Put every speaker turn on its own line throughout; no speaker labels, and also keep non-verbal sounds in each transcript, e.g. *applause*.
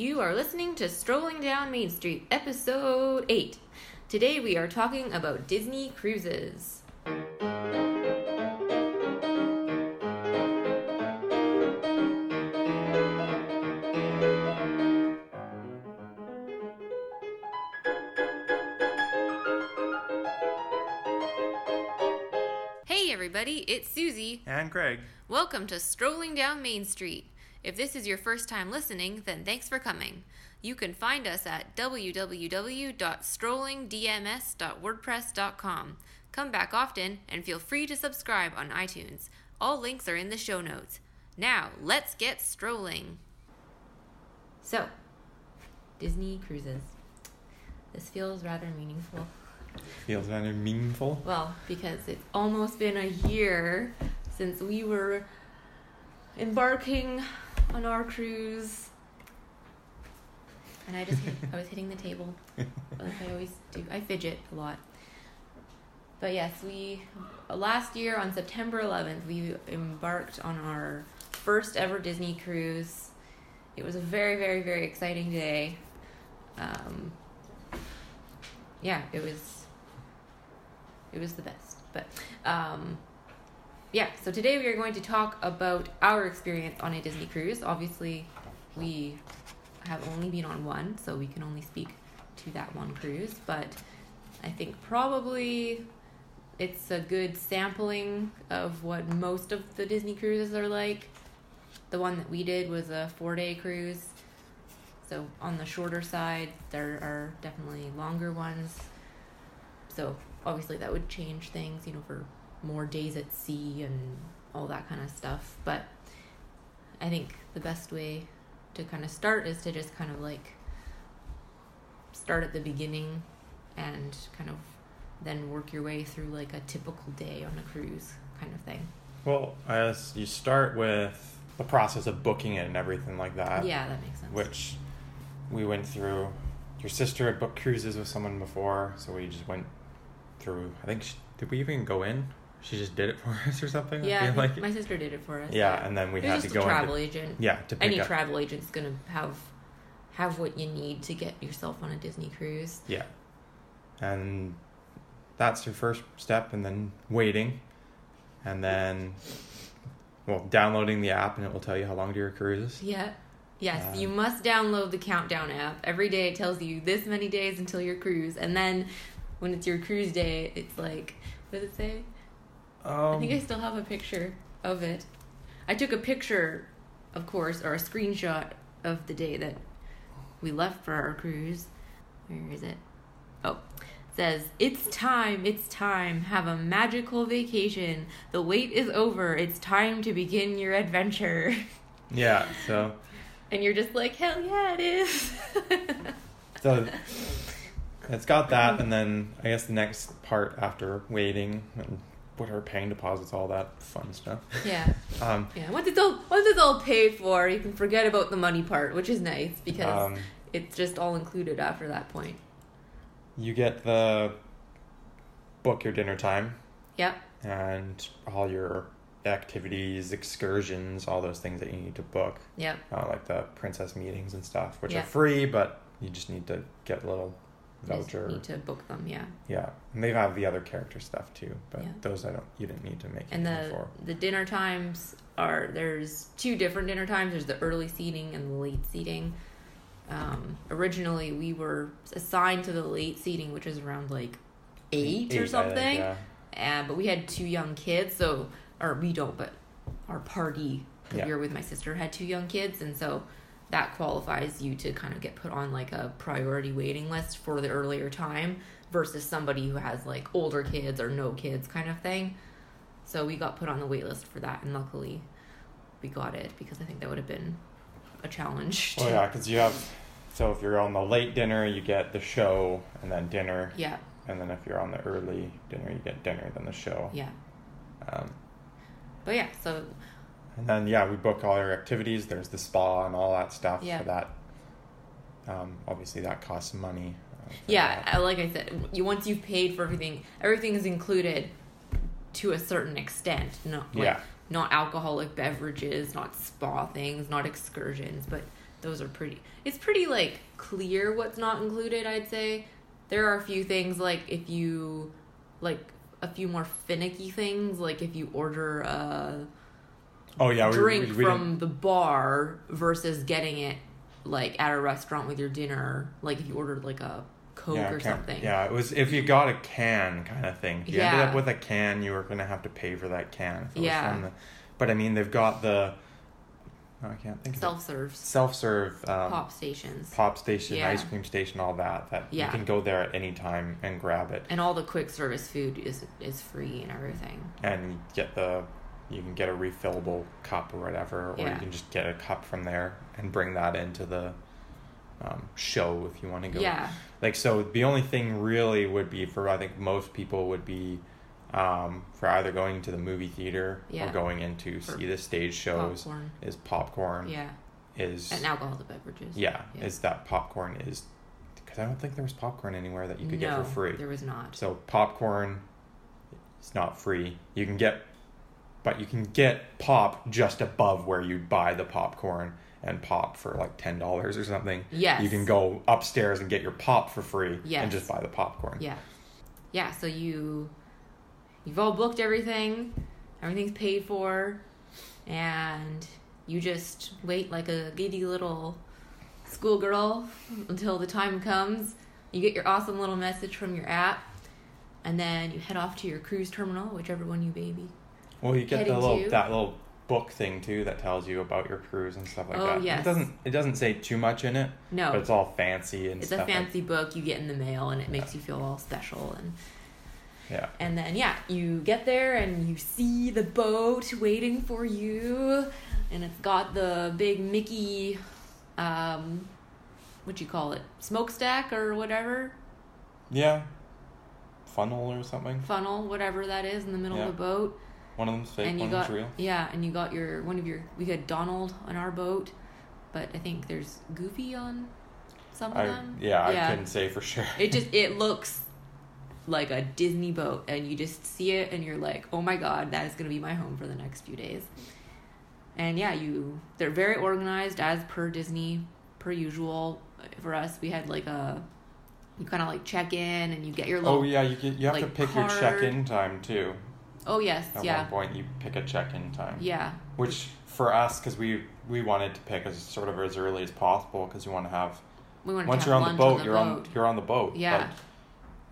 You are listening to Strolling Down Main Street, episode 8. Today we are talking about Disney cruises. Hey everybody, it's Susie.
And Greg.
Welcome to Strolling Down Main Street. If this is your first time listening, then thanks for coming. You can find us at www.strollingdms.wordpress.com. Come back often and feel free to subscribe on iTunes. All links are in the show notes. Now, let's get strolling. So, Disney cruises. This feels rather meaningful.
Feels rather meaningful.
Well, because it's almost been a year since we were embarking on our cruise. And I just hit, I was hitting the table like I always do. I fidget a lot. But yes, we last year on September 11th we embarked on our first ever Disney cruise. It was a very very very exciting day. Um, yeah, it was it was the best. But um, yeah, so today we are going to talk about our experience on a Disney cruise. Obviously, we have only been on one, so we can only speak to that one cruise. But I think probably it's a good sampling of what most of the Disney cruises are like. The one that we did was a four day cruise. So on the shorter side, there are definitely longer ones. So obviously that would change things, you know, for more days at sea and all that kind of stuff. But I think the best way to kind of start is to just kind of like start at the beginning and kind of then work your way through like a typical day on a cruise kind of thing.
Well, as you start with the process of booking it and everything like that.
yeah, that makes sense.
Which we went through. Your sister had booked cruises with someone before, so we just went through. I think she, did we even go in? She just did it for *laughs* us or something.
Yeah, I
feel
think
like
my sister did it for us.
yeah, and then we had to
a
go
travel
into
agent.
yeah to pick
Any
up
travel agent's gonna have have what you need to get yourself on a Disney cruise.
yeah, and that's your first step, and then waiting, and then well downloading the app, and it will tell you how long your cruise is.
Yeah. Yes,
Um,
you must download the countdown app. Every day it tells you this many days until your cruise. And then when it's your cruise day, it's like, what does it say? I think I
Um,
still have a picture of it. I took a picture, of course, or a screenshot of the day that we left for our cruise. Where is it? Oh, it says, It's time, it's time. Have a magical vacation. The wait is over. It's time to begin your adventure. *laughs*
yeah, so
And you're just like, hell yeah, it is. *laughs*
So it's got that, and then I guess the next part after waiting and whatever paying deposits, all that fun stuff.
yeah, *laughs*
Um,
yeah. Once it's all once it's all paid for, you can forget about the money part, which is nice because
um,
it's just all included after that point.
you get the book your dinner time
Yep.
and all your activities, excursions, all those things that you need to book,
Yep.
uh, like the princess meetings and stuff, which
Yeah.
are free, but you just need to get a little voucher.
need to book them. Yeah.
Yeah, and they have the other character stuff too, but
Yeah.
those I don't. You didn't need to make
And the
for.
the dinner times are there's two different dinner times. There's the early seating and the late seating. Um, originally, we were assigned to the late seating, which is around like eight,
I
or
think,
something.
yeah.
and but we had two young kids so or we don't but our party
Yeah.
we were with my sister had two young kids and so that qualifies you to kind of get put on like a priority waiting list for the earlier time versus somebody who has like older kids or no kids kind of thing so we got put on the wait list for that and luckily we got it because i think that would have been a challenge
Oh
to-
yeah, because you have. So if you're on the late dinner, you get the show and then dinner,
yeah
and then if you're on the early dinner, you get dinner then the show.
yeah
Um,
but yeah so
and then yeah, we book all our activities. There's the spa and all that stuff
Yeah.
for that. Um, obviously that costs money. uh,
Yeah,
that.
Like I said, you once you've paid for everything, everything is included to a certain extent. Not like,
Yeah.
not alcoholic beverages, not spa things, not excursions, but those are pretty. It's pretty like clear what's not included. I'd say there are a few things like if you like a few more finicky things like if you order a
Oh yeah,
drink
we, we
from
didn't-
the bar versus getting it like at a restaurant with your dinner. Like if you ordered like a Coke
yeah,
or something.
Yeah, it was if you got a can kind of thing. If you ended up with a can, you were gonna have to pay for that can. If it
Yeah.
The, but I mean, they've got the. Oh, I can't think of
Self serve.
self serve um,
pop stations,
pop station,
Yeah.
ice cream station, all that. That
Yeah.
you can go there at any time and grab it
and all the quick service food is is free and everything.
and you get the. You can get a refillable cup or whatever, or
Yeah.
you can just get a cup from there and bring that into the um, show if you want to go.
Yeah,
like so the only thing really would be for i think most people would be um, for either going to the movie theater
Yeah.
or going in to
For
see the stage shows
popcorn.
is popcorn
Yeah,
is
and alcohol alcoholic beverages.
yeah,
Yeah.
is that popcorn is because i don't think there was popcorn anywhere that you could
no,
get for free
There was not.
so popcorn is not free you can get but you can get pop just above where you'd buy the popcorn and pop for like ten dollars or something
Yes.
you can go upstairs and get your pop for free
Yes.
and just buy the popcorn
Yeah. Yeah, so you you've all booked everything, everything's paid for, and you just wait like a giddy little schoolgirl until the time comes. You get your awesome little message from your app, and then you head off to your cruise terminal, whichever one you baby.
Well, you get the little
to-
that little book thing too that tells you about your cruise and stuff like
Oh,
that.
yes.
It doesn't it doesn't say too much in it,
No,
but it's all fancy and
it's a
stuff. like-
fancy book you get in the mail, and it makes you feel all special and
yeah.
And then yeah, you get there and you see the boat waiting for you, and it's got the big Mickey, um, what you call it, smokestack or whatever
Yeah. Funnel or something.
funnel, whatever that is in the middle
Yeah.
of the boat.
One of them's fake,
and you
one
got
them's real.
yeah, and you got your one of your we had Donald on our boat, but I think there's Goofy on some of
I
them.
yeah, I couldn't say for sure.
It just *laughs* it looks like a Disney boat, and you just see it, and you're like, oh my god, that is gonna be my home for the next few days. And yeah, you they're very organized as per Disney, per usual. For us, we had like a you kind of like check in, and you get your oh, little.
oh yeah, you get you have to
like,
pick your check-in time too.
Oh yes,
At
yeah,
one point, you pick a check-in time.
yeah,
Which for us, because we we wanted to pick as sort of as early as possible, because you want to have
we wanted
once
to
you're on the boat, you're on you're on the boat.
Yeah.
But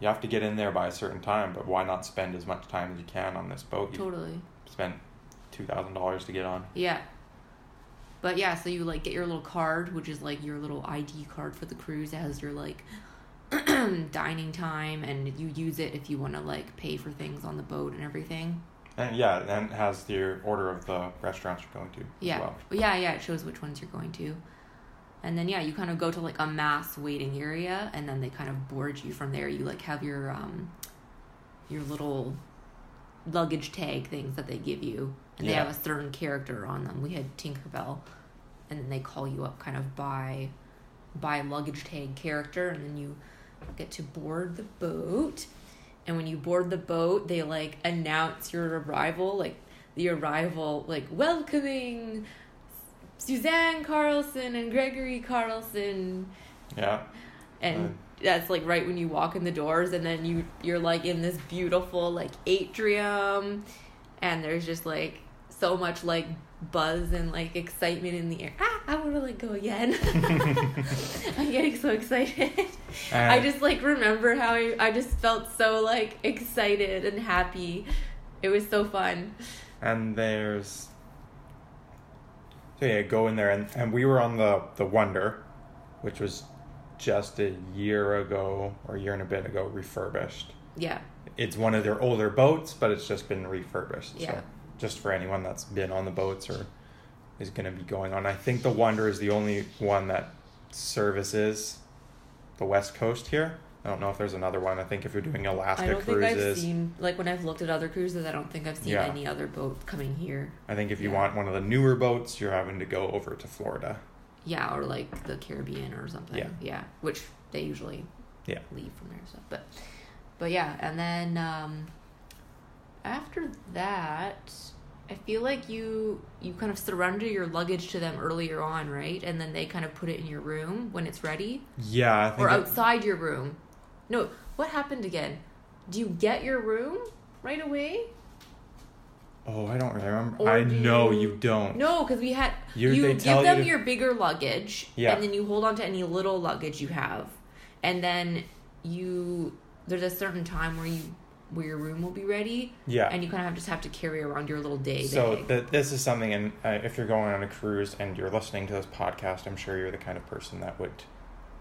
you have to get in there by a certain time, but why not spend as much time as you can on this boat? You
totally.
spent two thousand dollars to get on.
Yeah. But yeah, so you like get your little card, which is like your little ID card for the cruise as your like *clears throat* dining time and you use it if you want to like pay for things on the boat and everything.
And yeah, and has the order of the restaurants you're going to
Yeah.
as well.
Yeah, yeah, it shows which ones you're going to. And then yeah, you kind of go to like a mass waiting area and then they kind of board you from there. You like have your um your little luggage tag things that they give you. And they have a certain character on them. We had Tinkerbell and then they call you up kind of by by luggage tag character and then you get to board the boat. And when you board the boat, they like announce your arrival, like the arrival, like welcoming Suzanne Carlson and Gregory Carlson,
Yeah.
and that's like right when you walk in the doors, and then you you're like in this beautiful like atrium, and there's just like so much like buzz and like excitement in the air. Ah, I want to like go again. *laughs* *laughs* I'm getting so excited.
And
I just like remember how I, I just felt so like excited and happy. It was so fun.
and there's so yeah, go in there and, and we were on the the Wonder, which was just a year ago or a year and a bit ago refurbished.
Yeah.
It's one of their older boats, but it's just been refurbished.
Yeah.
So just for anyone that's been on the boats or is going to be going on. I think the Wonder is the only one that services the West Coast here. I don't know if there's another one. I think if you're doing Alaska
I don't think I've
cruises,
seen like when I've looked at other cruises. I don't think I've seen
Yeah.
any other boat coming here.
I think if you
Yeah.
want one of the newer boats, you're having to go over to Florida.
Yeah, or like the Caribbean or something.
Yeah.
Yeah, which they usually
Yeah.
leave from there. So, but but yeah, and then um, after that, I feel like you you kind of surrender your luggage to them earlier on, right? And then they kind of put it in your room when it's ready,
Yeah, I think
or
it-
outside your room. No, what happened again? Do you get your room right away?
Oh, I don't remember.
Or
I
do
know
you-
you don't.
No, because we had
You-
you give
tell you
them
to-
your bigger luggage,
Yeah.
and then you hold on to any little luggage you have, and then you there's a certain time where you where your room will be ready,
Yeah.
and you kind of just have to carry around your little day
So
bag.
th- this is something, and uh, if you're going on a cruise and you're listening to this podcast, I'm sure you're the kind of person that would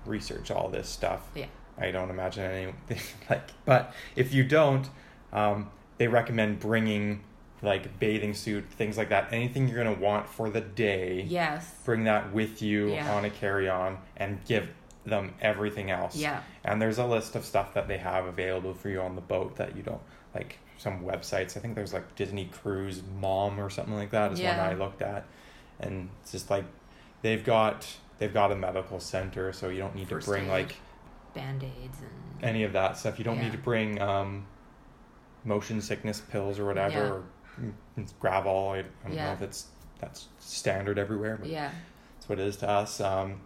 research all this stuff.
Yeah.
I don't imagine anything *laughs* like, but if you don't, um, they recommend bringing like bathing suit, things like that, anything you're gonna want for the day.
yes,
Bring that with you
Yeah.
on a carry-on and give them everything else.
yeah,
And there's a list of stuff that they have available for you on the boat that you don't like some websites. I think there's like Disney Cruise Mom or something like that is
Yeah.
one I looked at. And it's just like they've got they've got a medical center so you don't need
First
to bring
aid.
like
band aids and
any of that stuff. You don't
Yeah.
need to bring um motion sickness pills or whatever
Yeah.
or mm, Gravol. I, I don't know if it's that's standard everywhere, but
yeah,
that's what it is to us. Um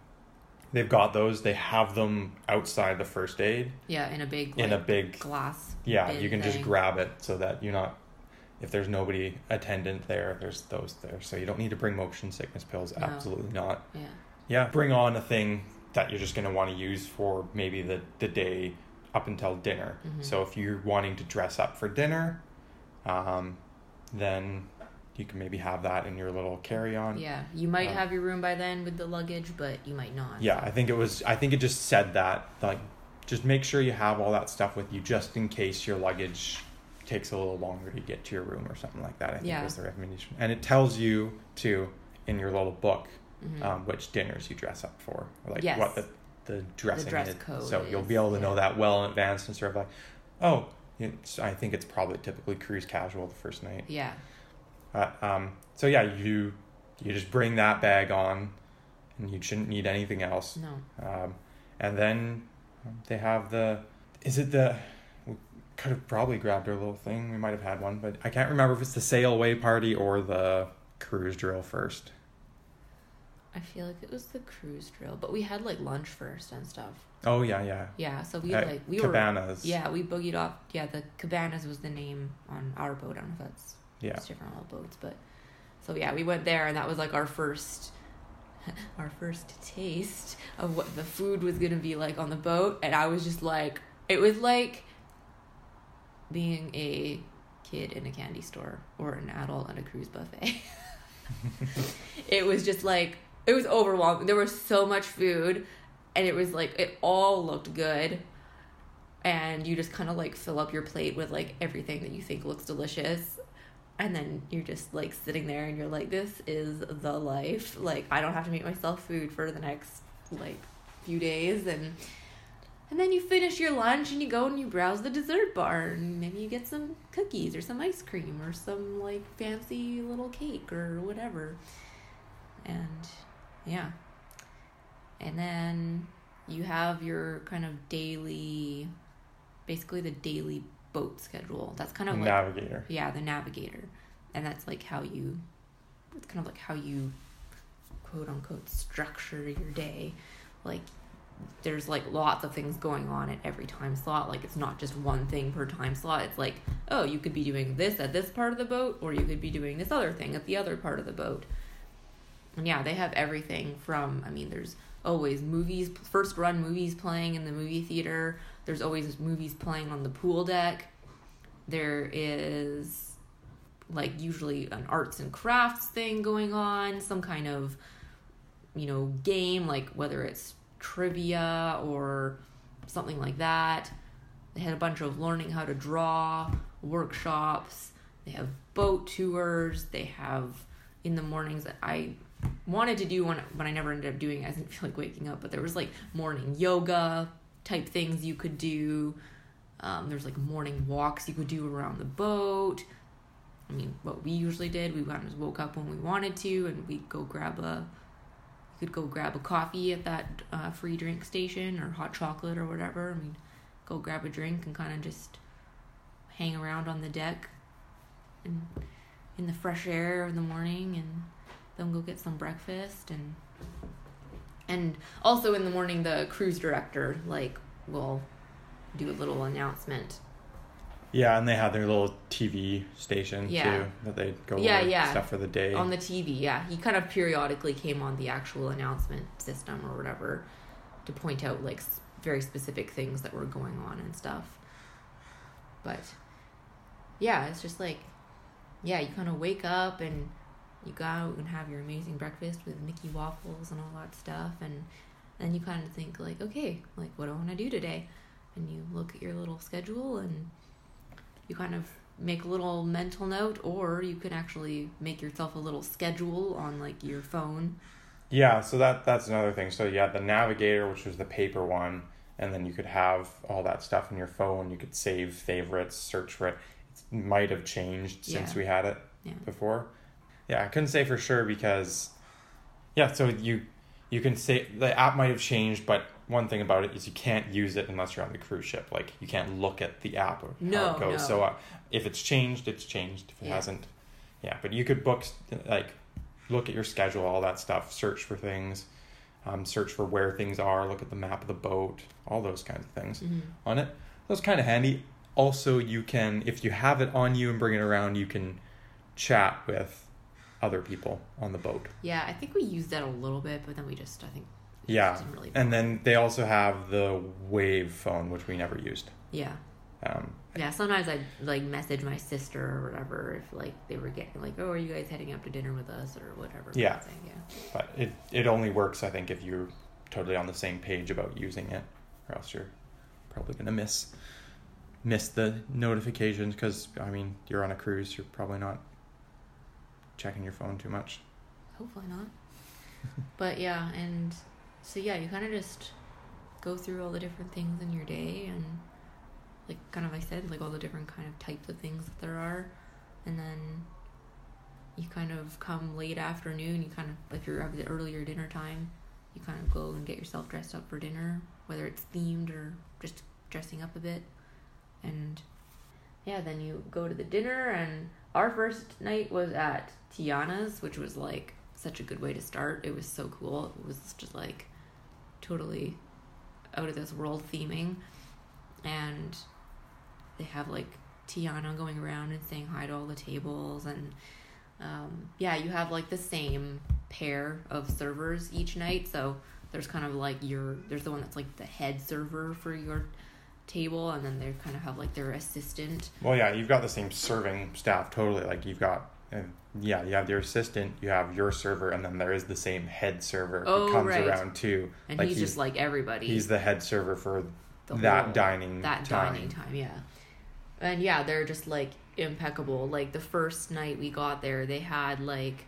they've got those. They have them outside the first aid
yeah, in a big
in a big
glass.
yeah you can just grab it so that you're not if there's nobody attendant there there's those there so you don't need to bring motion sickness pills
No.
absolutely not
Yeah,
yeah bring on a thing that you're just going to want to use for maybe the, the day up until dinner
Mhm.
so if you're wanting to dress up for dinner um, then you can maybe have that in your little carry-on
yeah. You might
Um,
have your room by then with the luggage, but you might not.
Yeah, I think it was. I think it just said that like, just make sure you have all that stuff with you, just in case your luggage takes a little longer to get to your room or something like that. I think
Yeah.
was the recommendation, and it tells you too in your little book
Mhm.
um, which dinners you dress up for, or like
Yes.
what the the dressing the
dress
is.
code
so you'll be able to know that well in advance and sort of like, oh, it's, I think it's probably typically cruise casual the first night.
yeah,
Uh, um, so yeah, you you just bring that bag on, and you shouldn't need anything else.
no,
Um, and then they have the. Is it the? We could have probably grabbed our little thing. We might have had one, but I can't remember if it's the sail away party or the cruise drill first.
I feel like it was the cruise drill, but we had like lunch first and stuff.
Oh yeah, yeah.
Yeah, so we
At
like we
cabanas.
were cabanas. yeah we boogied off. Yeah, the cabanas was the name on our boat. I don't know if that's
Yeah.
it's different on all boats, but so yeah, we went there and that was like our first *laughs* our first taste of what the food was gonna be like on the boat, and I was just like, it was like being a kid in a candy store or an adult at a cruise buffet. *laughs* it was just like it was overwhelming. There was so much food, and it was like it all looked good. And you just kind of like fill up your plate with like everything that you think looks delicious, and then you're just like sitting there and you're like, this is the life. Like I don't have to make myself food for the next like few days, and and then you finish your lunch and you go and you browse the dessert bar and maybe you get some cookies or some ice cream or some like fancy little cake or whatever. And yeah. And then you have your kind of daily basically the daily boat schedule. That's kind of like
Navigator.
yeah, the navigator. And that's like how you it's kind of like how you quote unquote structure your day. Like there's like lots of things going on at every time slot. Like it's not just one thing per time slot. It's like, oh, you could be doing this at this part of the boat or you could be doing this other thing at the other part of the boat. And yeah, they have everything from I mean, there's always movies first run movies playing in the movie theater. There's always movies playing on the pool deck. There is like usually an arts and crafts thing going on some kind of you know game like whether it's trivia or something like that. They had a bunch of learning how to draw workshops. They have boat tours. They have in the mornings that i wanted to do one but i never ended up doing it. i didn't feel like waking up but there was like morning yoga type things you could do um, there's like morning walks you could do around the boat. I mean, what we usually did, we kind of woke up when we wanted to, and we'd go grab a, you could go grab a coffee at that uh, free drink station or hot chocolate or whatever. I mean, go grab a drink and kind of just hang around on the deck and in the fresh air in the morning and then go get some breakfast and and also in the morning the cruise director like will do a little announcement
Yeah, and they have their little TV station
Yeah.
too that they go
Yeah, yeah.
stuff for the day.
on the TV. Yeah, he kind of periodically came on the actual announcement system or whatever to point out like very specific things that were going on and stuff. But yeah, it's just like yeah, you kind of wake up and you go out and have your amazing breakfast with Mickey waffles and all that stuff and then you kind of think like okay, like what do I want to do today? And you look at your little schedule and you kind of make a little mental note or you can actually make yourself a little schedule on like your phone
Yeah, so that that's another thing. So yeah, the navigator, which was the paper one, and then you could have all that stuff in your phone. You could save favorites, search for it. It might have changed since
Yeah.
we had it
Yeah.
before. Yeah, I couldn't say for sure because yeah, so you you can say the app might have changed, but one thing about it is you can't use it unless you're on the cruise ship. Like you can't look at the app or how it goes.
no.
So uh, if it's changed, it's changed. If it
Yeah.
hasn't, yeah. But you could book like look at your schedule, all that stuff, search for things, um, search for where things are, look at the map of the boat, all those kinds of things
mm-hmm.
on it. That's kind of handy. Also, you can, if you have it on you and bring it around, you can chat with other people on the boat.
yeah i think we used that a little bit but then we just i think
Yeah,
really
and then they also have the Wave phone, which we never used.
yeah
Um,
yeah sometimes i'd like message my sister or whatever if like they were getting like oh are you guys heading up to dinner with us or whatever kind of
Yeah.
yeah
but it it only works, I think, if you're totally on the same page about using it, or else you're probably gonna miss miss the notifications because I mean you're on a cruise, you're probably not checking your phone too much.
hopefully not. *laughs* But yeah and so yeah you kind of just go through all the different things in your day and like kind of like i said like all the different kind of types of things that there are. And then you kind of come late afternoon you kind of if you're at the earlier dinner time you kind of go and get yourself dressed up for dinner whether it's themed or just dressing up a bit. And yeah then you go to the dinner and our first night was at tiana's which was like such a good way to start. It was so cool. It was just like totally out of this world theming. And they have like tiana going around and saying hi to all the tables and um, yeah you have like the same pair of servers each night. So there's kind of like your there's the one that's like the head server for your table and then they kind of have like their assistant
Well, yeah, you've got the same serving staff totally. Like you've got, uh, yeah, you have your assistant, you have your server, and then there is the same head server
Oh,
who comes
right.
around too.
and
Like
he's, just like everybody
He's the head server for
the
that
whole-
dining
that
time.
dining time yeah and yeah they're just like impeccable like the first night we got there they had like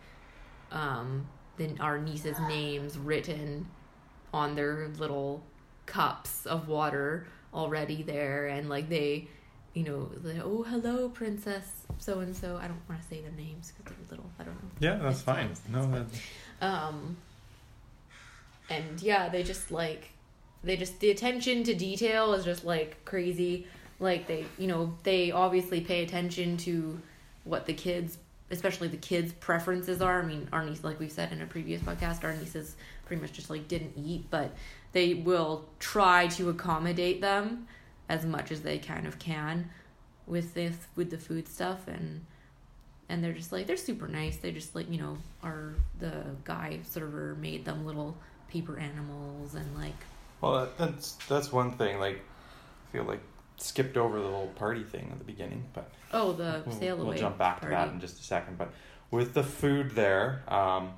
um then our niece's names written on their little cups of water already there and like they you know like, oh hello princess so and so i don't want to say their names because they're little i don't know.
Yeah, that's
It's
fine.
fine,
No,
it's
that,
um and yeah they just like they just the attention to detail is just like crazy. Like they you know they obviously pay attention to what the kids especially the kids preferences are. I mean our niece like we've said in a previous podcast our nieces pretty much just like didn't eat but they will try to accommodate them as much as they kind of can with this with the food stuff and and they're just like they're super nice they just like you know are the guy server made them little paper animals and like
well, that's that's one thing. Like, I feel like skipped over the little party thing at the beginning, but
oh the
we'll,
sail
we'll jump back
party.
to that in just a second. But with the food there, um,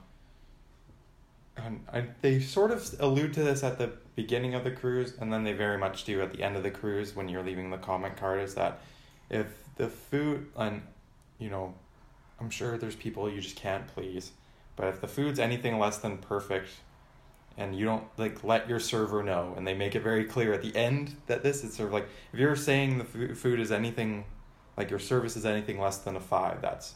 I, they sort of allude to this at the beginning of the cruise, and then they very much do at the end of the cruise when you're leaving the comment card. Is that if the food and you know, I'm sure there's people you just can't please, but if the food's anything less than perfect. And you don't like let your server know, and they make it very clear at the end that this is sort of like if you're saying the food is anything like your service is anything less than a five that's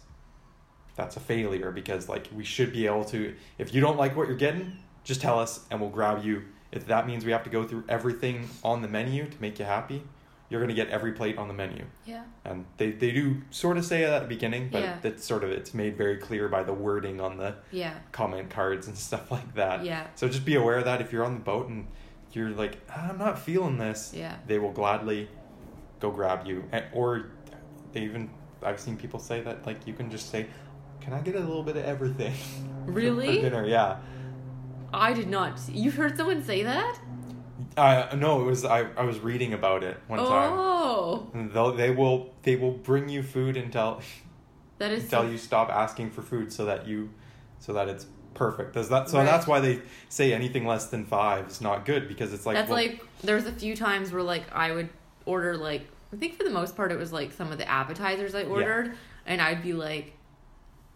that's a failure because like we should be able to if you don't like what you're getting just tell us and we'll grab you if that means we have to go through everything on the menu to make you happy you're gonna get every plate on the menu.
Yeah.
And they, they do sort of say it at the beginning, but
Yeah.
it's sort of it's made very clear by the wording on the
Yeah.
comment cards and *laughs* stuff like that.
Yeah.
So just be aware of that if you're on the boat and you're like, "Ah, I'm not feeling this,
Yeah.
they will gladly go grab you. And, or they even, I've seen people say that, like, you can just say, Can I get a little bit of everything? *laughs*
Really?
For dinner, yeah.
I did not. You heard someone say that?
I uh, no, it was I, I was reading about it one time.
Oh,
And they'll, they will bring you food until
that is *laughs*
until
so
you stop asking for food so that you so that it's perfect. Does that so
Right.
that's why they say anything less than five is not good because it's like
That's
well,
like there's a few times where like I would order like I think for the most part it was like some of the appetizers I ordered and I'd be like,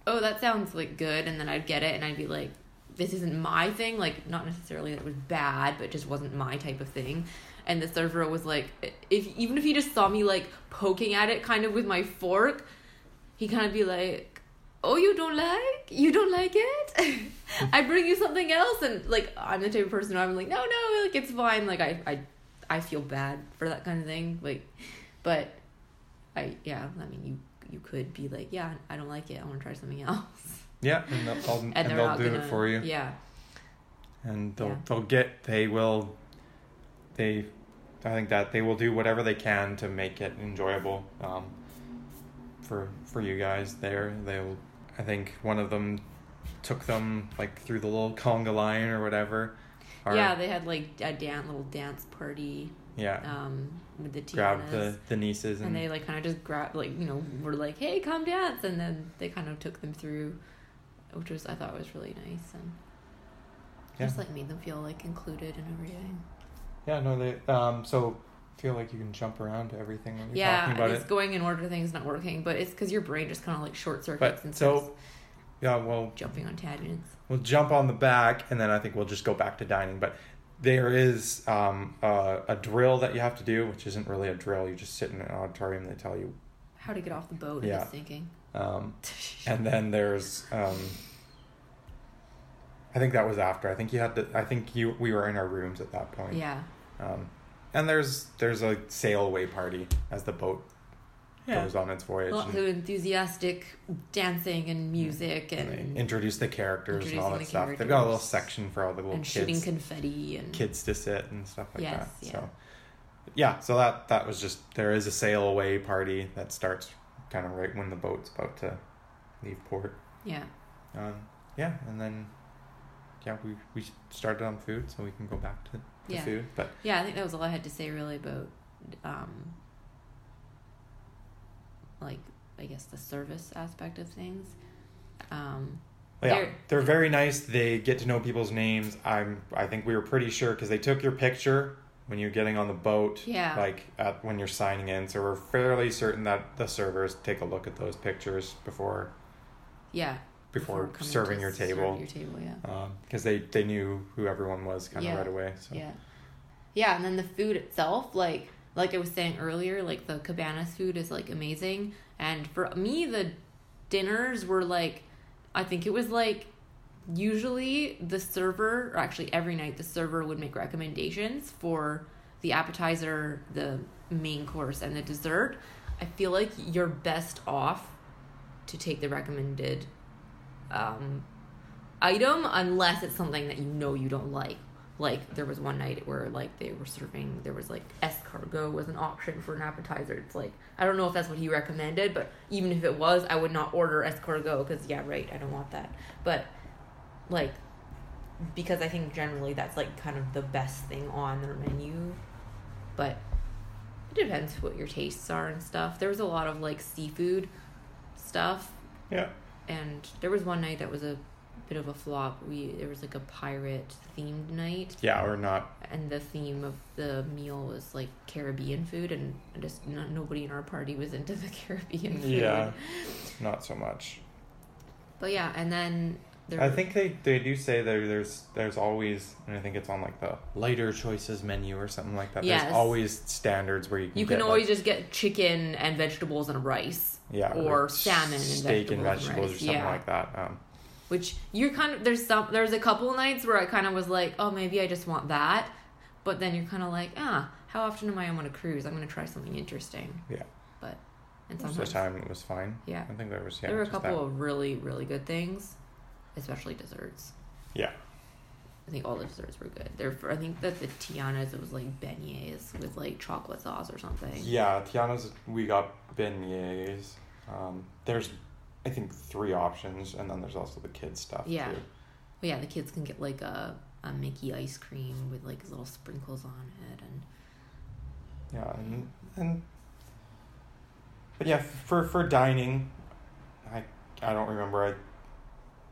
"Oh, that sounds like good." And then I'd get it and I'd be like, "This isn't my thing." Like not necessarily that it was bad, but just wasn't my type of thing. And the server was like if even if he just saw me like poking at it kind of with my fork, he kind of be like, "Oh, you don't like? You don't like it?" *laughs* I bring you something else, and like I'm the type of person who I'm like, "No, no, like it's fine." Like I, I, I feel bad for that kind of thing. Like, but I, yeah, I mean, you you could be like, "Yeah, I don't like it. I want to try something *laughs* else,"
yeah, and they'll, I'll- *laughs*
and,
and they'll do
gonna,
it for you.
Yeah,
and they'll
Yeah.
they'll get they will they I think that they will do whatever they can to make it enjoyable um, for for you guys there they'll I think one of them took them like through the little conga line or whatever or-
yeah. They had like a dance, little dance party,
yeah
um, with the Tianas.
grab the the nieces and,
and they like kind of just grab like you know were like hey come dance and then they kind of took them through which was i thought was really nice and
Yeah.
just like made them feel like included and everything
yeah no they um so feel like you can jump around to everything when you're
yeah
talking about
it's
it
going in order things not working but it's because your brain just kind of like short circuits
but
and
so yeah well
jumping on tangents
we'll jump on the back and then I think we'll just go back to dining. But there is um, a, a drill that you have to do, which isn't really a drill. You just sit in an auditorium. They tell you,
how to get off the boat i
Yeah.
was thinking
um, *laughs* and then there's. Um, I think that was after. I think you had to. I think you we were in our rooms at that point.
yeah
Um, and there's there's a sail away party as the boat goes on its voyage. and-
of enthusiastic dancing and music
and
and
they introduce the characters and all that
the
stuff. They've got a little section for all the little
and
kids.
shooting confetti and
kids to sit and stuff like
Yes,
that.
yeah.
So yeah, so that that was just there is a sail away party that starts kind of right when the boat's about to leave port.
yeah
Um, yeah, and then yeah, we we started on food, so we can go back to the
Yeah.
food. But
Yeah, I think that was all I had to say really about um like I guess the service aspect of things. Um
yeah,
They're-
they're, very nice. They get to know people's names. I'm I think we were pretty sure because they took your picture when you're getting on the boat.
Yeah.
Like at when you're signing in, so we're fairly certain that the servers take a look at those pictures before
yeah.
before,
coming
serving your table.
Your table, yeah.
because they they knew who everyone was kind of
Yeah.
right away. So
Yeah. Yeah, and then the food itself, like like I was saying earlier, like the cabanas food is like amazing. And for me the dinners were like I think it was like usually the server or actually every night the server would make recommendations for the appetizer, the main course and the dessert. I feel like you're best off to take the recommended um item unless it's something that you know you don't like. Like there was one night where like they were serving there was like escargot was an option for an appetizer. It's like I don't know if that's what he recommended, but even if it was, I would not order escargot because yeah, right, I don't want that. But like because I think generally that's like kind of the best thing on their menu. But it depends what your tastes are and stuff. There was a lot of like seafood stuff
yeah,
and there was one night that was a bit of a flop. We there was like a pirate themed night,
yeah, or not.
and the theme of the meal was like Caribbean food, and just not, nobody in our party was into the *laughs* Caribbean food.
Yeah, *laughs* not so much.
but yeah, and then there.
I think they, they do say there there's there's always and I think it's on like the lighter choices menu or something like that.
Yes.
There's always standards where you can
you can always
like,
just get chicken and vegetables and rice,
yeah
or salmon and
steak and
vegetables and
or something
yeah.
like that. Um,
which you're kind of there's some there's a couple nights where I kind of was like, oh maybe I just want that, but then you're kind of like, ah, how often am I on a cruise? I'm gonna try something interesting.
Yeah.
But and
Most of the
sometimes
time it was fine.
yeah,
I think there was yeah.
there were a couple
that.
of really really good things, especially desserts.
Yeah.
I think all the desserts were good. There, I think that the Tiana's it was like beignets with like chocolate sauce or something.
Yeah, Tiana's we got beignets. Um, there's I think three options, and then there's also the kids stuff
Yeah.
too.
But yeah, the kids can get like a, a Mickey ice cream with like little sprinkles on it, and
Yeah, and and but yeah, for for dining, I I don't remember I,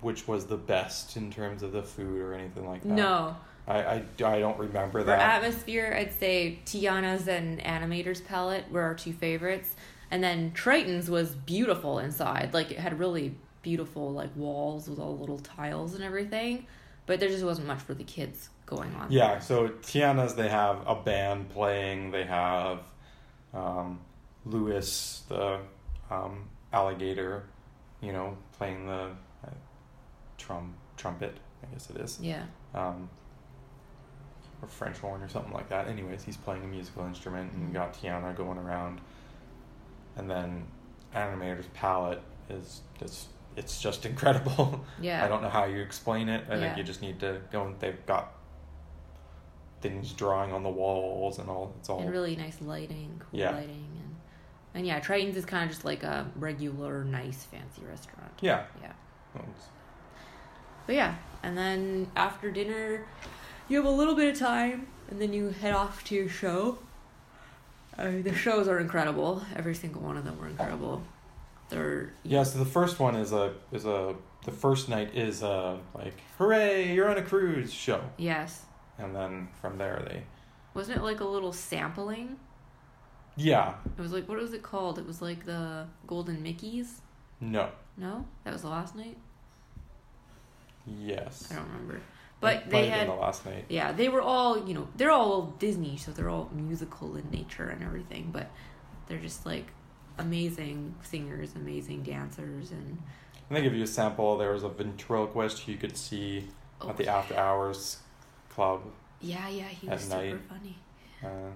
which was the best in terms of the food or anything like that.
no,
I I, I don't remember that.
for atmosphere, I'd say Tiana's and Animator's Palate were our two favorites, and then Triton's was beautiful inside. Like it had really beautiful like walls with all the little tiles and everything, but there just wasn't much for the kids going on.
Yeah, so Tiana's they have a band playing. They have um, Louis the um, alligator, you know, playing the uh, trum trumpet. I guess it is.
Yeah.
Um, or French horn or something like that. Anyways, he's playing a musical instrument and you got Tiana going around. And then Animator's Palate is just it's just *laughs* incredible.
Yeah.
I don't know how you explain it. I
Yeah.
think you just need to go and they've got things drawing on the walls and all it's all
and really nice lighting, cool
Yeah.
lighting, and and yeah, Triton's is kind of just like a regular, nice, fancy restaurant.
Yeah.
Yeah. But yeah, and then after dinner, you have a little bit of time, and then you head off to your show. Uh, the shows are incredible. Every single one of them were incredible. They're
Yeah, so the first one is a is a the first night is a like hooray, you're on a cruise show.
yes.
And then from there they
Wasn't it like a little sampling?
Yeah.
It was like what was it called? It was like the Golden Mickeys.
No.
No, that was the last night.
Yes.
I don't remember. But they had
the last night.
Yeah, they were all, you know, they're all Disney, so they're all musical in nature and everything, but they're just like amazing singers, amazing dancers, and
And they give you a sample. There was a ventriloquist you could see
oh,
at the after hours club.
yeah, yeah, he was super
night.
funny.
Uh,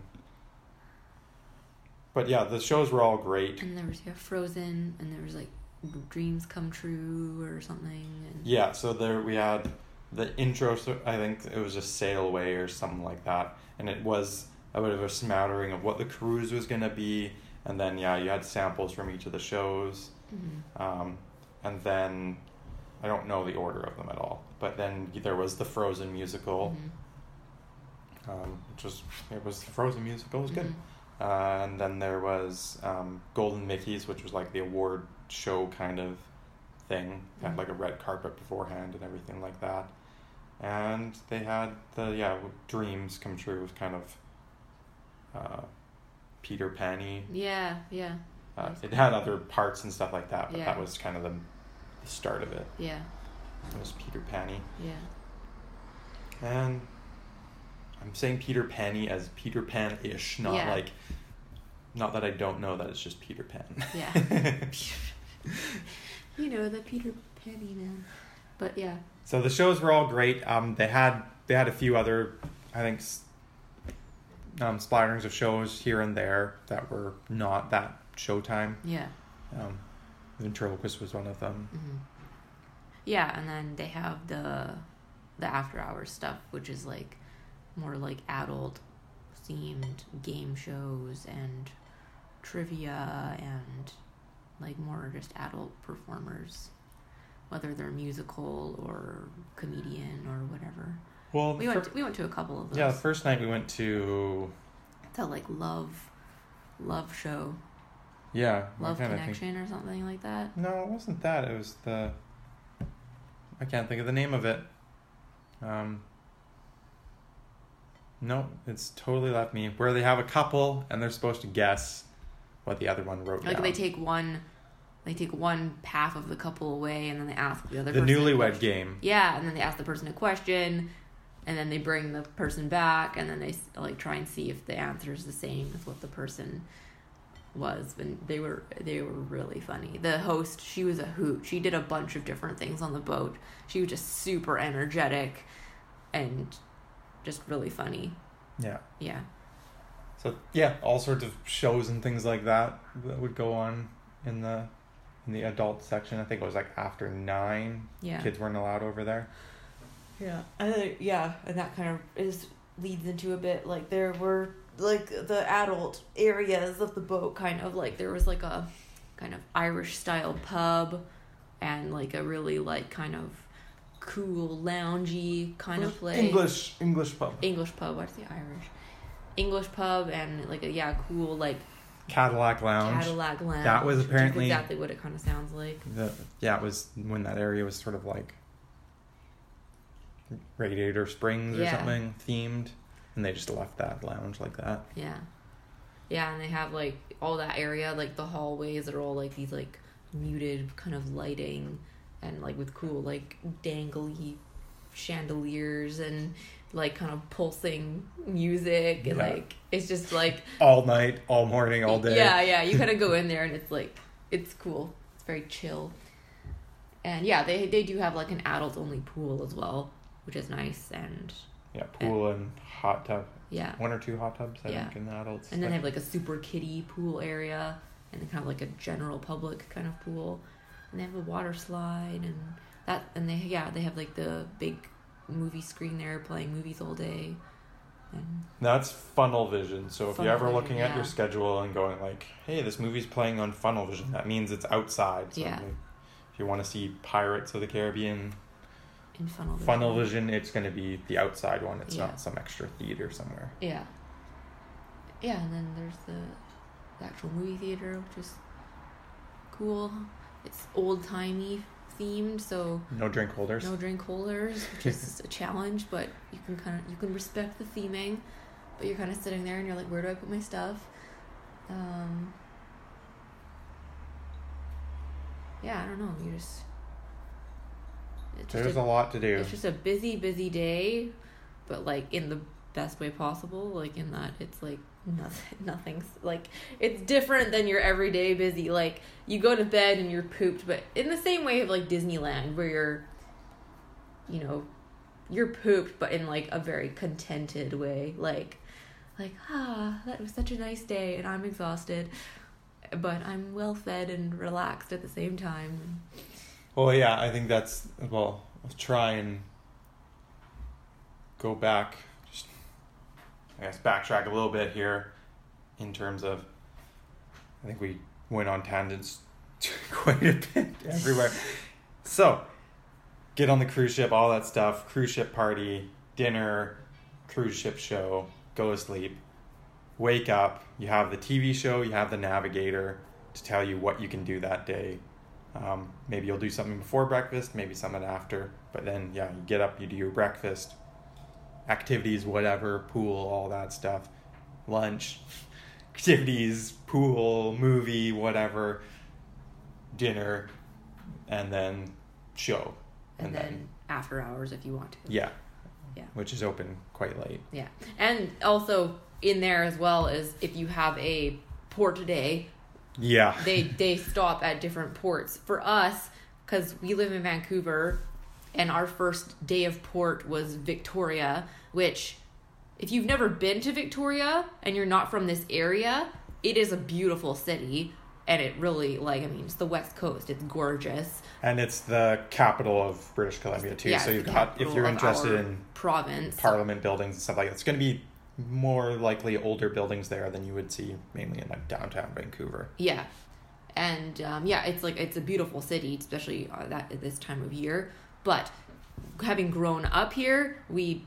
but yeah, the shows were all great.
And there was yeah, Frozen, and there was like Dreams Come True or something, and
Yeah, so there we had the intro. I think it was just Sail Away or something like that, and it was a bit of a smattering of what the cruise was gonna be, and then yeah, you had samples from each of the shows,
Mhm.
um, and then I don't know the order of them at all, but then there was the Frozen musical,
Mhm.
um, which was it was the Frozen musical it was good.
Mhm.
Uh, and then there was um, Golden Mickey's, which was like the award show kind of thing. Had
Mhm.
like a red carpet beforehand and everything like that. And they had the yeah dreams come true was kind of uh, Peter Panny.
Yeah, yeah,
Uh, it had other parts and stuff like that, but
Yeah.
that was kind of the, the start of it.
yeah,
It was Peter Panny,
yeah.
and I'm saying Peter Panny as Peter Pan ish, not
Yeah.
like. Not that I don't know that it's just Peter Pan.
Yeah. *laughs* *laughs* you know the Peter Penny man, but yeah,
So the shows were all great. Um, they had they had a few other, I think, um, splatterings of shows here and there that were not that Showtime.
yeah.
Um, Ventriloquist was one of them.
hmm Yeah, and then they have the the after hours stuff, which is like more like adult themed game shows and trivia and like more just adult performers, whether they're musical or comedian or whatever.
Well,
We went to, we went to a couple of those.
yeah, the first night we went to
the like love love show,
yeah,
love
kinda think-
connection or something like that.
No, it wasn't that. It was the. I can't think of the name of it. Um. No, it's totally left me. Where they have a couple and they're supposed to guess what the other one wrote
Like
down.
they take one, they take one half of the couple away, and then they ask the other.
the newlywed game.
Yeah, and then they ask the person a question, and then they bring the person back, and then they like try and see if the answer is the same as what the person was. And they were they were really funny. The host, she was a hoot. She did a bunch of different things on the boat. She was just super energetic, and just really funny.
Yeah.
Yeah.
So yeah, all sorts of shows and things like that that would go on in the in the adult section. I think it was like after nine.
Yeah.
Kids weren't allowed over there.
Yeah, and yeah, and that kind of is leads into a bit like there were like the adult areas of the boat, kind of like there was like a kind of Irish style pub, and like a really like kind of cool loungy kind of place.
English English pub.
English pub. What's the Irish? English pub and like a yeah cool like
Cadillac Lounge.
Cadillac lounge.
That was apparently-
exactly what it kind of sounds like.
The, yeah, it was when that area was sort of like Radiator Springs or
Yeah.
something themed, and they just left that lounge like that.
Yeah. Yeah, and they have like all that area, like the hallways are all like these like muted kind of lighting and like with cool like dangly chandeliers and like kind of pulsing music and
Yeah.
like it's just like
All night, all morning, all day.
yeah, yeah, you *laughs* kind of go in there and it's like it's cool. It's very chill. And yeah, they they do have like an adult only pool as well, which is nice and
Yeah, pool and hot tub.
yeah.
One or two hot tubs, I
Yeah.
think, in the adults.
And then they have like a super kiddie pool area and then kind of like a general public kind of pool. And they have a water slide and that and they yeah, they have like the big movie screen there playing movies all day. And
That's funnel vision. So if you're ever
vision,
looking at your schedule and going like, "Hey, this movie's playing on funnel vision," that means it's outside. So
Yeah.
like, if you want to see Pirates of the Caribbean
in funnel vision.
funnel vision, it's going to be the outside one. It's
Yeah.
not some extra theater somewhere.
Yeah. Yeah, and then there's the, the actual movie theater, which is cool. It's old timey themed, so
No drink holders.
no drink holders, which is *laughs* a challenge, but you can kind of you can respect the theming, but you're kind of sitting there and you're like, where do I put my stuff? Um, yeah, I don't know. You just it's just
There's
a,
a lot to do.
it's just a busy, busy day, but like in the best way possible. Like in that it's like nothing, *laughs* nothing's like it's different than your everyday busy. Like you go to bed and you're pooped, but in the same way of like Disneyland, where you're, you know, you're pooped, but in like a very contented way. Like, like ah, that was such a nice day, and I'm exhausted, but I'm well fed and relaxed at the same time.
Well, yeah, I think that's well. Try and go back. I guess, backtrack a little bit here, in terms of. I think we went on tangents *laughs* quite a bit everywhere. So, get on the cruise ship, all that stuff. Cruise ship party, dinner, cruise ship show. Go to sleep. Wake up. You have the TV show. You have the navigator to tell you what you can do that day. Um, maybe you'll do something before breakfast, maybe something after. But then, yeah, you get up, you do your breakfast, activities, whatever, pool, all that stuff, lunch, *laughs* activities, pool, movie, whatever, dinner, and then show.
And, then, after hours if you want to.
yeah,
Yeah.
which is open quite late.
Yeah. And also in there as well is if you have a port day,
Yeah,
they *laughs* they stop at different ports. For us, cuz we live in Vancouver and our first day of port was Victoria, which if you've never been to Victoria and you're not from this area, it is a beautiful city and it really like I mean, it's the west coast. It's gorgeous.
and it's the capital of British Columbia too.
Yeah,
so you've got if you're interested in
province.
parliament buildings and stuff like that. It's going to be more likely older buildings there than you would see mainly in like downtown Vancouver.
Yeah, and um, yeah, it's like it's a beautiful city, especially uh, that at this time of year. But having grown up here, we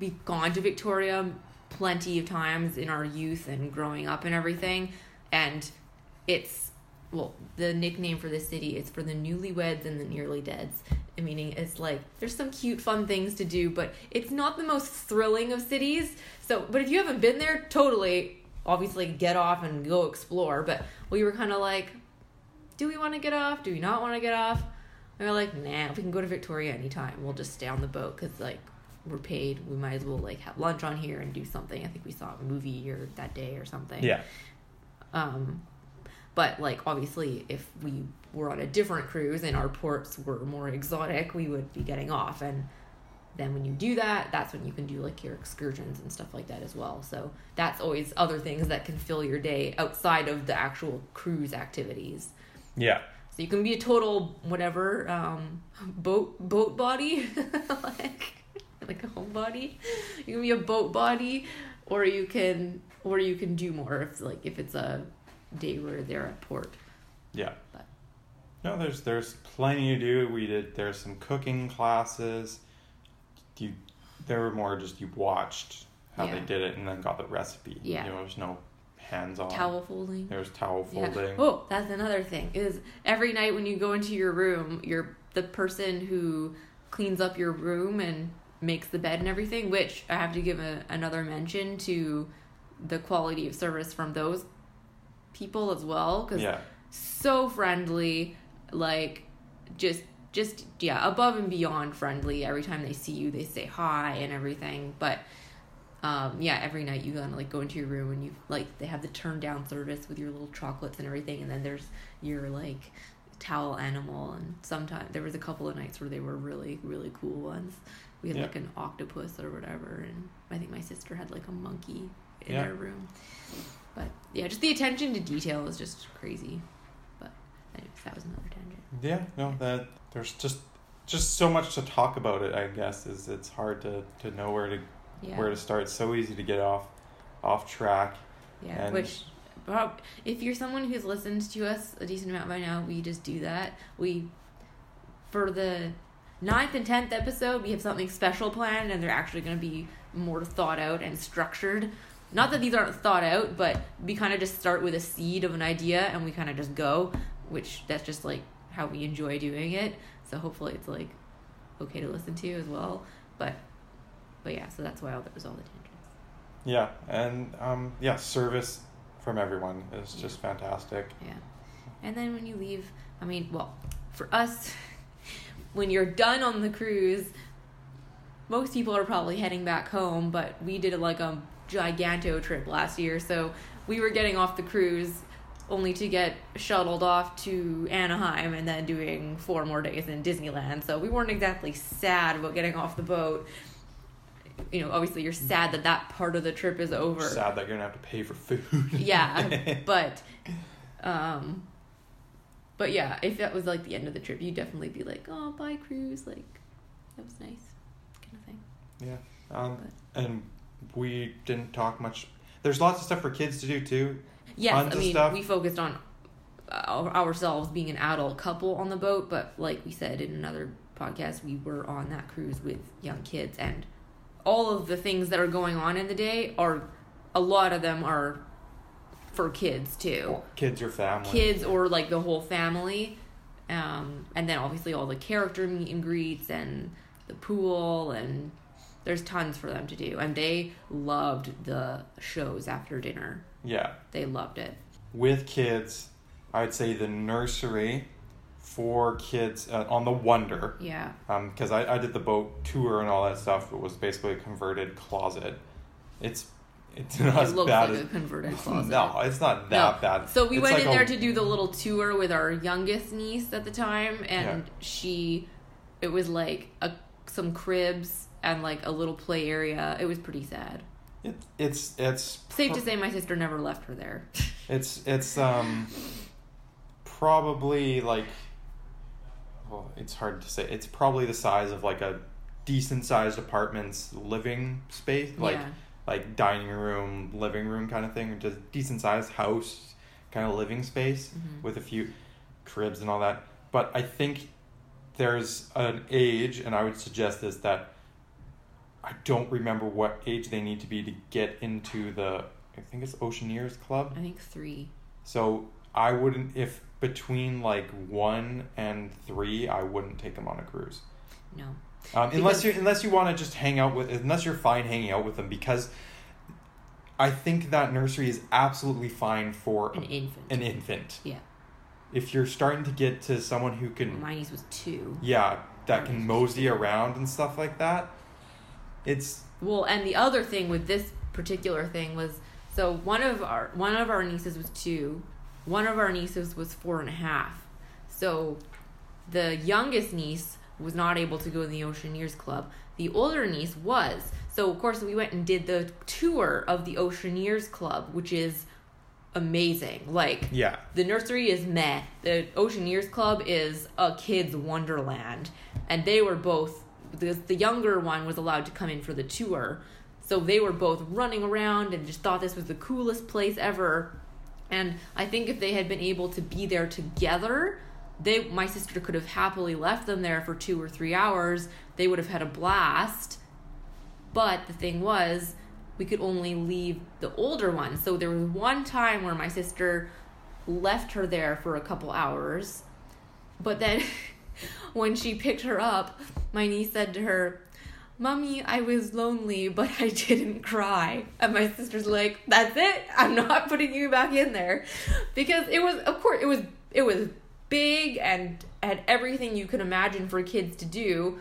we've gone to Victoria plenty of times in our youth and growing up and everything, and it's well the nickname for the city is for the newlyweds and the nearly deads. Meaning it's like there's some cute fun things to do but it's not the most thrilling of cities. So but if you haven't been there totally obviously get off and go explore. But we were kind of like do we want to get off? Do we not want to get off and we're like nah we can go to victoria anytime we'll just stay on the boat because like we're paid we might as well like have lunch on here and do something i think we saw a movie or that day or something
Yeah.
um, but like obviously, if we were on a different cruise and our ports were more exotic, we would be getting off. And then when you do that, that's when you can do like your excursions and stuff like that as well. So that's always other things that can fill your day outside of the actual cruise activities.
Yeah.
So you can be a total whatever um, boat boat body, *laughs* like like a homebody. You can be a boat body, or you can or you can do more if like if it's a day where they're at port.
Yeah.
But-
No, there's there's plenty to do. We did there's some cooking classes. You there were more just you watched how they did it and then got the recipe.
Yeah.
You know, there's no hands on.
Towel folding.
There was towel
Yeah.
folding.
Oh, that's another thing. Is every night when you go into your room, you're the person who cleans up your room and makes the bed and everything. Which I have to give a, another mention to the quality of service from those people as well, because
Yeah.
so friendly, like just just yeah, above and beyond friendly. Every time they see you, they say hi and everything. But um, yeah, every night you gotta like go into your room and you like they have the turn down service with your little chocolates and everything, and then there's your like towel animal. And sometimes there was a couple of nights where they were really really cool ones. We had
Yeah.
like an octopus or whatever, and I think my sister had like a monkey in
Yeah.
their room. But yeah, just the attention to detail is just crazy. But anyways, that was another tangent.
Yeah, no, that there's just just so much to talk about it. I guess is it's hard to, to know where to
Yeah.
where to start. So easy to get off off track.
Yeah,
And-
which if you're someone who's listened to us a decent amount by now, we just do that. We for the ninth and tenth episode, we have something special planned, and they're actually going to be more thought out and structured. Not that these aren't thought out, but we kind of just start with a seed of an idea, and we kind of just go, which that's just like how we enjoy doing it. So hopefully, it's like okay to listen to as well. But but yeah, so that's why all there was all the tangents.
Yeah, and um, yeah, service from everyone is just fantastic.
Yeah. And then when you leave, I mean, well, for us, *laughs* when you're done on the cruise, most people are probably heading back home, but we did like a giganto trip last year, so we were getting off the cruise only to get shuttled off to Anaheim and then doing four more days in Disneyland. So we weren't exactly sad about getting off the boat. You know, obviously you're sad that that part of the trip is over
Sad that you're gonna have to pay for food. *laughs*
yeah *laughs* but um but yeah if that was like the end of the trip you'd definitely be like oh bye cruise like that was nice kind of thing
Yeah. Um, but. and we didn't talk much. There's lots of stuff for kids to do too.
yes
Tons
i mean we focused on ourselves being an adult couple on the boat but like we said in another podcast we were on that cruise with young kids and all of the things that are going on in the day are a lot of them are for kids too.
Kids or family.
kids or like the whole family. Um, and then obviously all the character meet and greets and the pool and there's tons for them to do. And they loved the shows after dinner.
Yeah.
they loved it.
With kids, I'd say the nursery for kids uh, on the Wonder.
yeah
Um, because I, I did the boat tour and all that stuff. It was basically a converted closet. It's it's not
it
as
looks
bad
like
as
a converted closet
no, it's not that bad.
so we
It's
went
like
in
a-
there to do the little tour with our youngest niece at the time and
Yeah.
she it was like a some cribs and like a little play area it was pretty sad
It, it's it's
safe to say my sister never left her there *laughs*
It's it's um probably like well, it's hard to say. It's probably the size of like a decent sized apartment's living space, like
yeah
like dining room, living room kind of thing, or just decent sized house kind of living space
Mhm.
with a few cribs and all that. But I think there's an age, and I would suggest this that I don't remember what age they need to be to get into the. I think it's Oceaneers Club.
I think three.
So I wouldn't if between like one and three, I wouldn't take them on a cruise.
No.
Um, unless you unless you want to just hang out with unless you're fine hanging out with them because I think that nursery is absolutely fine for
An infant.
an infant.
Yeah.
If you're starting to get to someone who can
My niece was two.
yeah that can mosey around and stuff like that, it's
Well, and the other thing with this particular thing was so one of our one of our nieces was two, one of our nieces was four and a half. So the youngest niece was not able to go to the Oceaneers Club. The older niece was. So of course we went and did the tour of the Oceaneers Club, which is amazing. Like
Yeah.
the nursery is meh. The Oceaneers Club is a kid's wonderland, and they were both. The, the younger one was allowed to come in for the tour, so they were both running around and just thought this was the coolest place ever. And I think if they had been able to be there together, they my sister could have happily left them there for two or three hours. They would have had a blast. But the thing was, we could only leave the older one. So there was one time where my sister left her there for a couple hours. But then *laughs* when she picked her up, my niece said to her, Mommy, I was lonely, but I didn't cry. And my sister's like, That's it. I'm not *laughs* putting you back in there. Because it was of course it was it was big and had everything you could imagine for kids to do.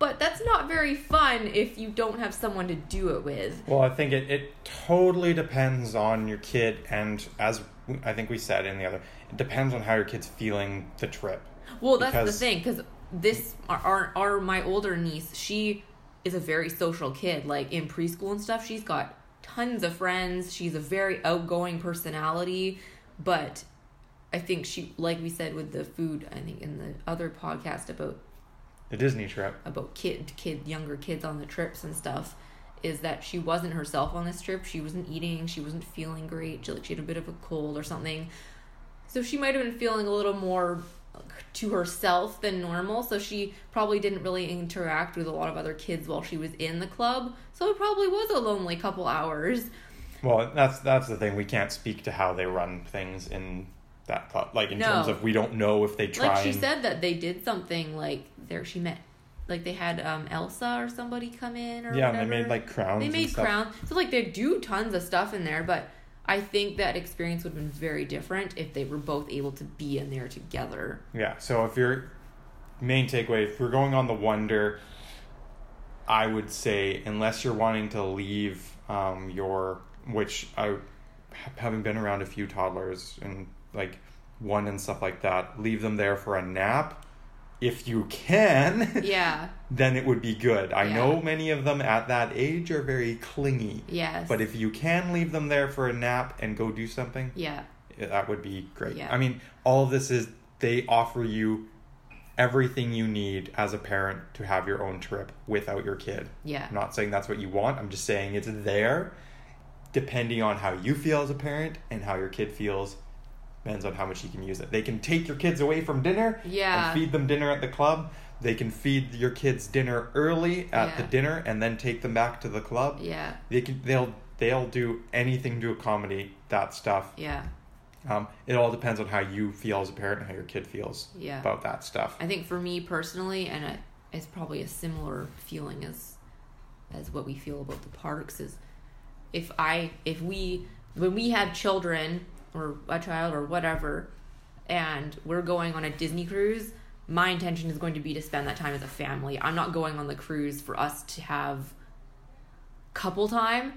But that's not very fun if you don't have someone to do it with.
Well, I think it, it totally depends on your kid, and as I think we said in the other, it depends on how your kid's feeling the trip.
Well, that's
Because-
the thing because this our, our our my older niece, she is a very social kid. Like in preschool and stuff, she's got tons of friends. She's a very outgoing personality, but I think she, like we said with the food, I think in the other podcast about
The Disney trip.
about kid kid younger kids on the trips and stuff is that she wasn't herself on this trip. She wasn't eating. She wasn't feeling great. She like she had a bit of a cold or something. So she might have been feeling a little more to herself than normal. So she probably didn't really interact with a lot of other kids while she was in the club. So it probably was a lonely couple hours.
Well, that's that's the thing. We can't speak to how they run things in that club. Like in
No.
terms of we don't know if they try.
Like she
and-
said that they did something like there she met like they had um Elsa or somebody come in or
yeah,
whatever.
they made like crowns.
they made crowns so like they do tons of stuff in there but i think that experience would have been very different if they were both able to be in there together
Yeah. So if your main takeaway, if we're going on the wonder, I would say unless you're wanting to leave um, your, which I, having been around a few toddlers and like one and stuff like that, leave them there for a nap. If you can, *laughs*
yeah
then it would be good. I
Yeah.
know many of them at that age are very clingy.
yes
But if you can leave them there for a nap and go do something,
yeah
that would be great.
Yeah.
I mean, all of this is they offer you everything you need as a parent to have your own trip without your kid.
yeah
I'm not saying that's what you want. I'm just saying it's there depending on how you feel as a parent and how your kid feels depends on how much you can use it. They can take your kids away from dinner
Yeah.
and feed them dinner at the club. They can feed your kids dinner early at the dinner and then take them back to the club.
yeah
They can they'll they'll do anything to accommodate that stuff.
yeah
Um, it all depends on how you feel as a parent and how your kid feels
Yeah.
about that stuff.
i think for me personally and it, it's probably a similar feeling as as what we feel about the parks is if i if we when we have children or a child or whatever and we're going on a disney cruise my intention is going to be to spend that time as a family i'm not going on the cruise for us to have couple time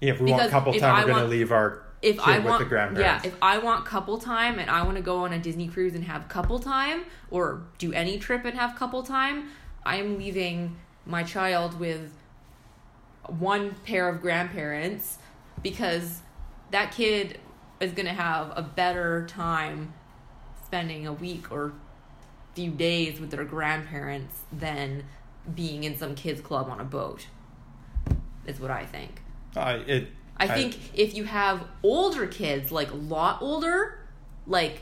Yeah, if we want couple time,
I
we're gonna leave our
if
kid
I
with
want,
the grandparents.
yeah, if I want couple time and I want to go on a Disney cruise and have couple time, or do any trip and have couple time, I'm leaving my child with one pair of grandparents because that kid is gonna have a better time spending a week or few days with their grandparents than being in some kids club on a boat. Is what I think.
Uh, it.
I think if you have older kids, like a lot older, like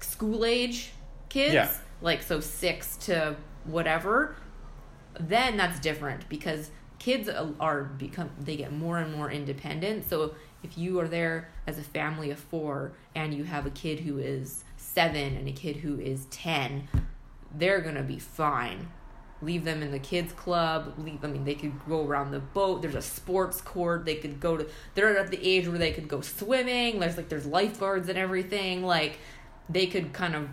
school age kids,
Yeah.
like so six to whatever, then that's different because kids are become they get more and more independent. So if you are there as a family of four and you have a kid who is seven and a kid who is ten, they're gonna be fine. Leave them in the kids club. Leave. I mean, they could go around the boat. There's a sports court. They could go to. They're at the age where they could go swimming. There's like there's lifeguards and everything. Like they could kind of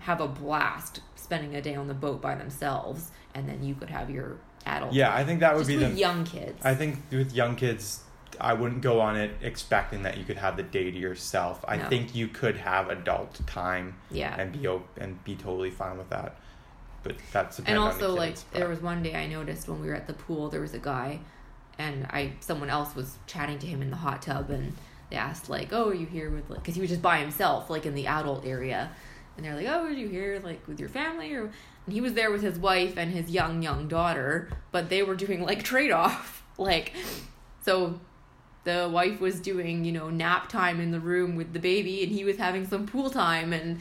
have a blast spending a day on the boat by themselves, and then you could have your adult.
Yeah, I think that would
just
be
with
the.
young kids.
I think with young kids, I wouldn't go on it expecting that you could have the day to yourself. I
No.
think you could have adult time
yeah.
and be and be totally fine with that. but that's
and also
the
like
kids,
there was one day I noticed when we were at the pool there was a guy and I someone else was chatting to him in the hot tub and they asked like oh are you here with like because he was just by himself like in the adult area and they're like oh are you here like with your family or and he was there with his wife and his young young daughter but they were doing like trade off *laughs* like so the wife was doing you know nap time in the room with the baby and he was having some pool time and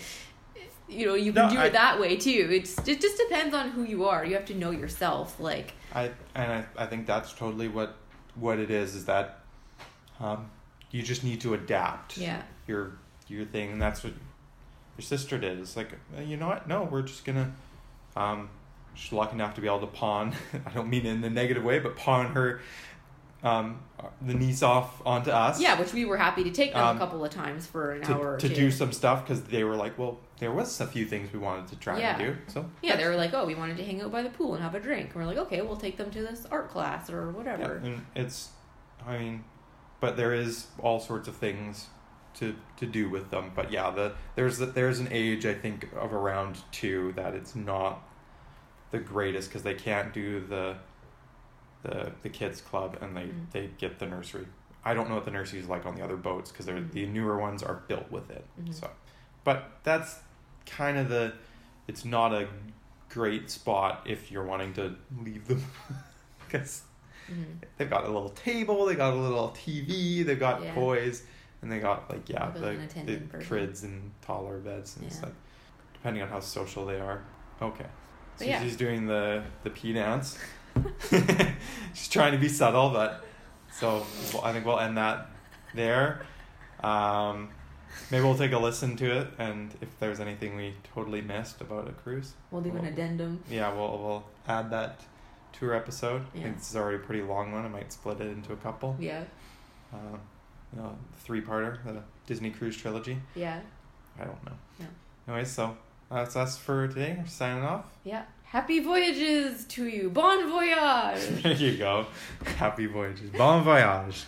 you know you can
No,
do
I-
it that way too. It's it just depends on who you are. You have to know yourself like.
I and I, I think that's totally what what it is is that um, you just need to adapt
yeah.
your your thing. And that's what your sister did. It's like "Uh, you know what? No we're just gonna um she's lucky enough to be able to pawn *laughs* I don't mean in the negative way but pawn her um the niece off onto us
yeah which we were happy to take them
Um,
a couple of times for an
to,
hour or
to
two
do some stuff because they were like well there was a few things we wanted to try
Yeah.
and do so
yeah they were like oh we wanted to hang out by the pool and have a drink and we're like okay we'll take them to this art class or
Yeah,
whatever
and it's, I mean, but there is all sorts of things to to do with them. But yeah, the there's the, there's an age I think of around two that it's not the greatest because they can't do the the the kids club and they
Mhm.
they get the nursery. I don't know what the nursery is like on the other boats because they're
Mhm.
the newer ones are built with it.
Mhm.
So, but that's kind of the. It's not a great spot if you're wanting to leave them *laughs* because
Mhm.
they've got a little table, they got a little TV, they've got
Yeah.
toys, and they got like yeah, the, the
attendant person.
crids and taller beds and it's
Yeah.
like depending on how social they are. Okay.
But yeah.
Susie's doing the the pee dance. *laughs* *laughs* She's trying to be subtle, but so I think we'll end that there. Um, maybe we'll take a listen to it, and if there's anything we totally missed about a cruise,
we'll do an addendum
yeah, we'll we'll add that to our episode. I
Yeah.
think this is already a pretty long one. I might split it into a couple.
yeah
Um, you know, three parter, the Disney Cruise trilogy.
yeah
I don't know.
Yeah.
Anyways, so that's us for today. We're signing off.
yeah happy voyages to you bon voyage *laughs*
there you go. Happy voyages. Bon voyage.